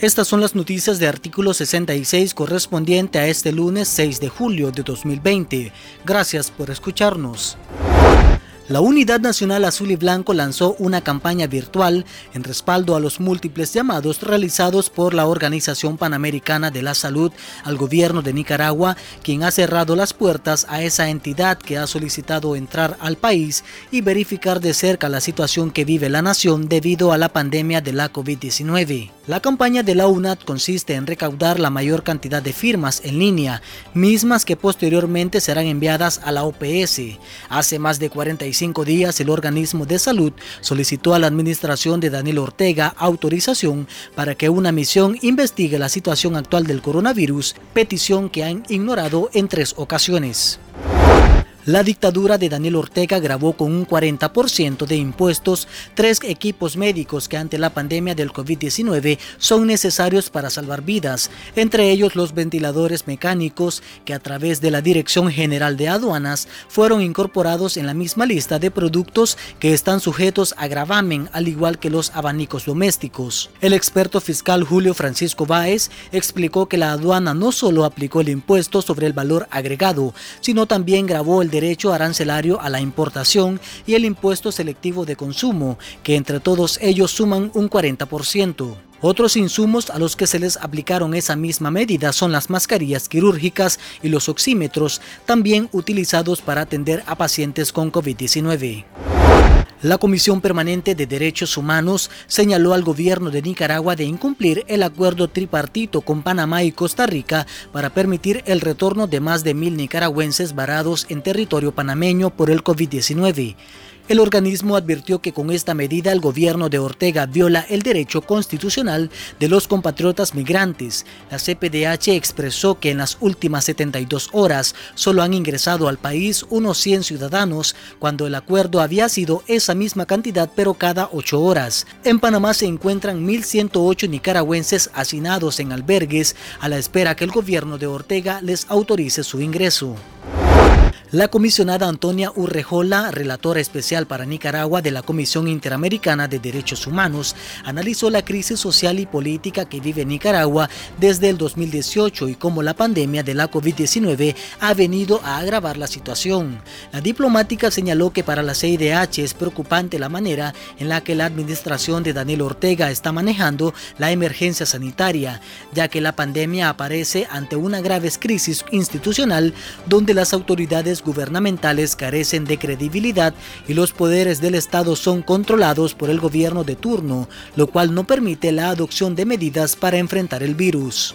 Estas son las noticias de artículo 66 correspondiente a este lunes 6 de julio de 2020. Gracias por escucharnos. La Unidad Nacional Azul y Blanco lanzó una campaña virtual en respaldo a los múltiples llamados realizados por la Organización Panamericana de la Salud al gobierno de Nicaragua, quien ha cerrado las puertas a esa entidad que ha solicitado entrar al país y verificar de cerca la situación que vive la nación debido a la pandemia de la COVID-19. La campaña de la UNAD consiste en recaudar la mayor cantidad de firmas en línea, mismas que posteriormente serán enviadas a la OPS. Hace más de 45 días, el organismo de salud solicitó a la administración de Daniel Ortega autorización para que una misión investigue la situación actual del coronavirus, petición que han ignorado en tres ocasiones. La dictadura de Daniel Ortega grabó con un 40% de impuestos tres equipos médicos que ante la pandemia del COVID-19 son necesarios para salvar vidas, entre ellos los ventiladores mecánicos que a través de la Dirección General de Aduanas fueron incorporados en la misma lista de productos que están sujetos a gravamen, al igual que los abanicos domésticos. El experto fiscal Julio Francisco Báez explicó que la aduana no solo aplicó el impuesto sobre el valor agregado, sino también grabó el derecho arancelario a la importación y el impuesto selectivo de consumo, que entre todos ellos suman un 40%. Otros insumos a los que se les aplicaron esa misma medida son las mascarillas quirúrgicas y los oxímetros, también utilizados para atender a pacientes con COVID-19. La Comisión Permanente de Derechos Humanos señaló al gobierno de Nicaragua de incumplir el acuerdo tripartito con Panamá y Costa Rica para permitir el retorno de más de mil nicaragüenses varados en territorio panameño por el COVID-19. El organismo advirtió que con esta medida el gobierno de Ortega viola el derecho constitucional de los compatriotas migrantes. La CPDH expresó que en las últimas 72 horas solo han ingresado al país unos 100 ciudadanos, cuando el acuerdo había sido esa misma cantidad pero cada 8 horas. En Panamá se encuentran 1.108 nicaragüenses hacinados en albergues a la espera que el gobierno de Ortega les autorice su ingreso. La comisionada Antonia Urrejola, relatora especial para Nicaragua de la Comisión Interamericana de Derechos Humanos, analizó la crisis social y política que vive Nicaragua desde el 2018 y cómo la pandemia de la COVID-19 ha venido a agravar la situación. La diplomática señaló que para la CIDH es preocupante la manera en la que la administración de Daniel Ortega está manejando la emergencia sanitaria, ya que la pandemia aparece ante una grave crisis institucional donde las autoridades gubernamentales carecen de credibilidad y los poderes del Estado son controlados por el gobierno de turno, lo cual no permite la adopción de medidas para enfrentar el virus.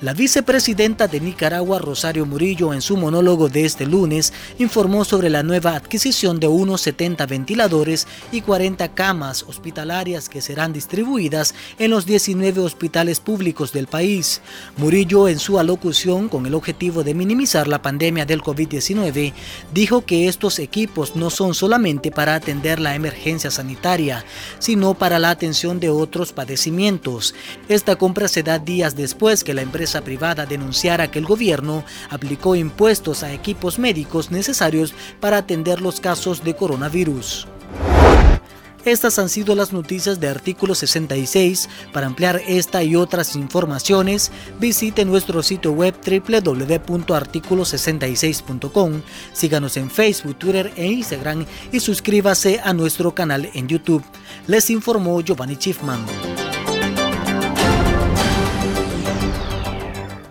La vicepresidenta de Nicaragua, Rosario Murillo, en su monólogo de este lunes, informó sobre la nueva adquisición de unos 70 ventiladores y 40 camas hospitalarias que serán distribuidas en los 19 hospitales públicos del país. Murillo, en su alocución con el objetivo de minimizar la pandemia del COVID-19, dijo que estos equipos no son solamente para atender la emergencia sanitaria, sino para la atención de otros padecimientos. Esta compra se da días después que la empresa privada denunciara que el gobierno aplicó impuestos a equipos médicos necesarios para atender los casos de coronavirus. Estas han sido las noticias de artículo 66. Para ampliar esta y otras informaciones, visite nuestro sitio web www.articulo66.com. Síganos en Facebook, Twitter e Instagram y suscríbase a nuestro canal en YouTube. Les informó Giovanni Schiffman.